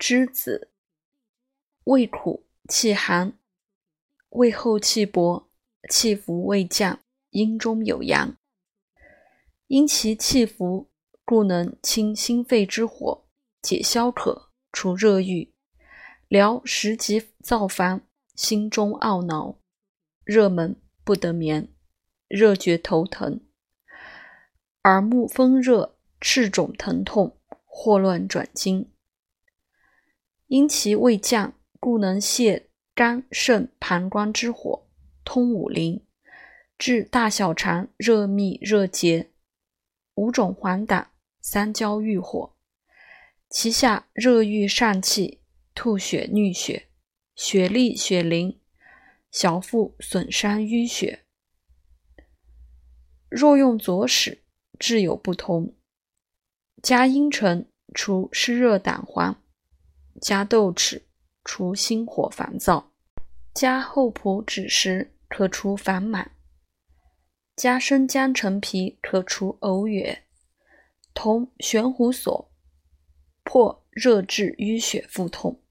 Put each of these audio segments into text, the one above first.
栀子，味苦，气寒，味厚气薄，气浮胃降，阴中有阳。因其气浮，故能清心肺之火，解消渴，除热郁，疗食疾躁烦，心中懊恼，热闷不得眠，热觉头疼，耳目风热，赤肿疼痛，霍乱转经。因其未降，故能泻肝肾膀胱之火，通五灵，治大小肠热秘热结、五种黄疸、三焦郁火。其下热郁上气，吐血衄血，血痢血淋，小腹损伤淤血。若用左使，治有不同。加茵陈除湿热胆黄。加豆豉除心火烦躁，加厚朴枳实可除烦满，加生姜陈皮可除呕哕，同玄胡索破热滞淤血腹痛。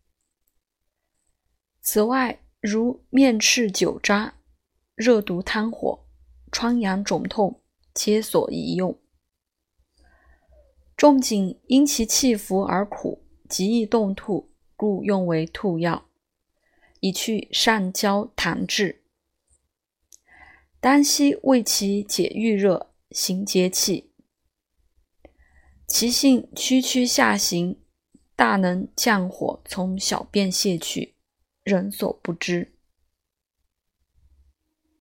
此外，如面赤酒渣、热毒汤火、疮疡肿痛，皆所宜用。仲景因其气浮而苦。极易动吐，故用为吐药，以去上焦痰滞。丹溪为其解郁热，行结气，其性区区下行，大能降火，从小便泄去，人所不知。